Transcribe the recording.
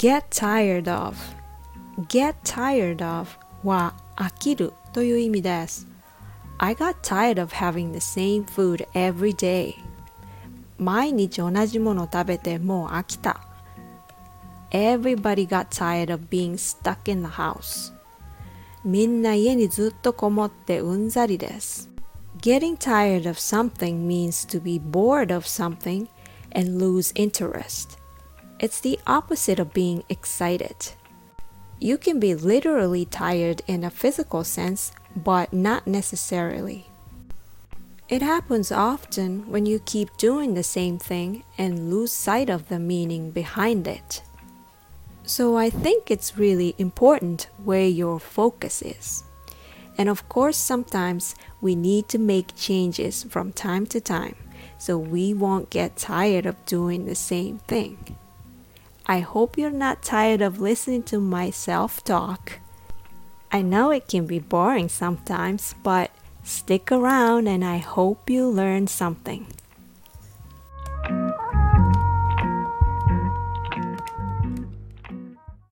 get tired of get tired of は飽きるという意味です I got tired of having the same food every day 毎日同じもの食べてもう飽きた Everybody got tired of being stuck in the house みんな家にずっとこもってうんざりです Getting tired of something means to be bored of something and lose interest. It's the opposite of being excited. You can be literally tired in a physical sense, but not necessarily. It happens often when you keep doing the same thing and lose sight of the meaning behind it. So I think it's really important where your focus is. And of course, sometimes we need to make changes from time to time so we won't get tired of doing the same thing. I hope you're not tired of listening to myself talk. I know it can be boring sometimes, but stick around and I hope you learn something.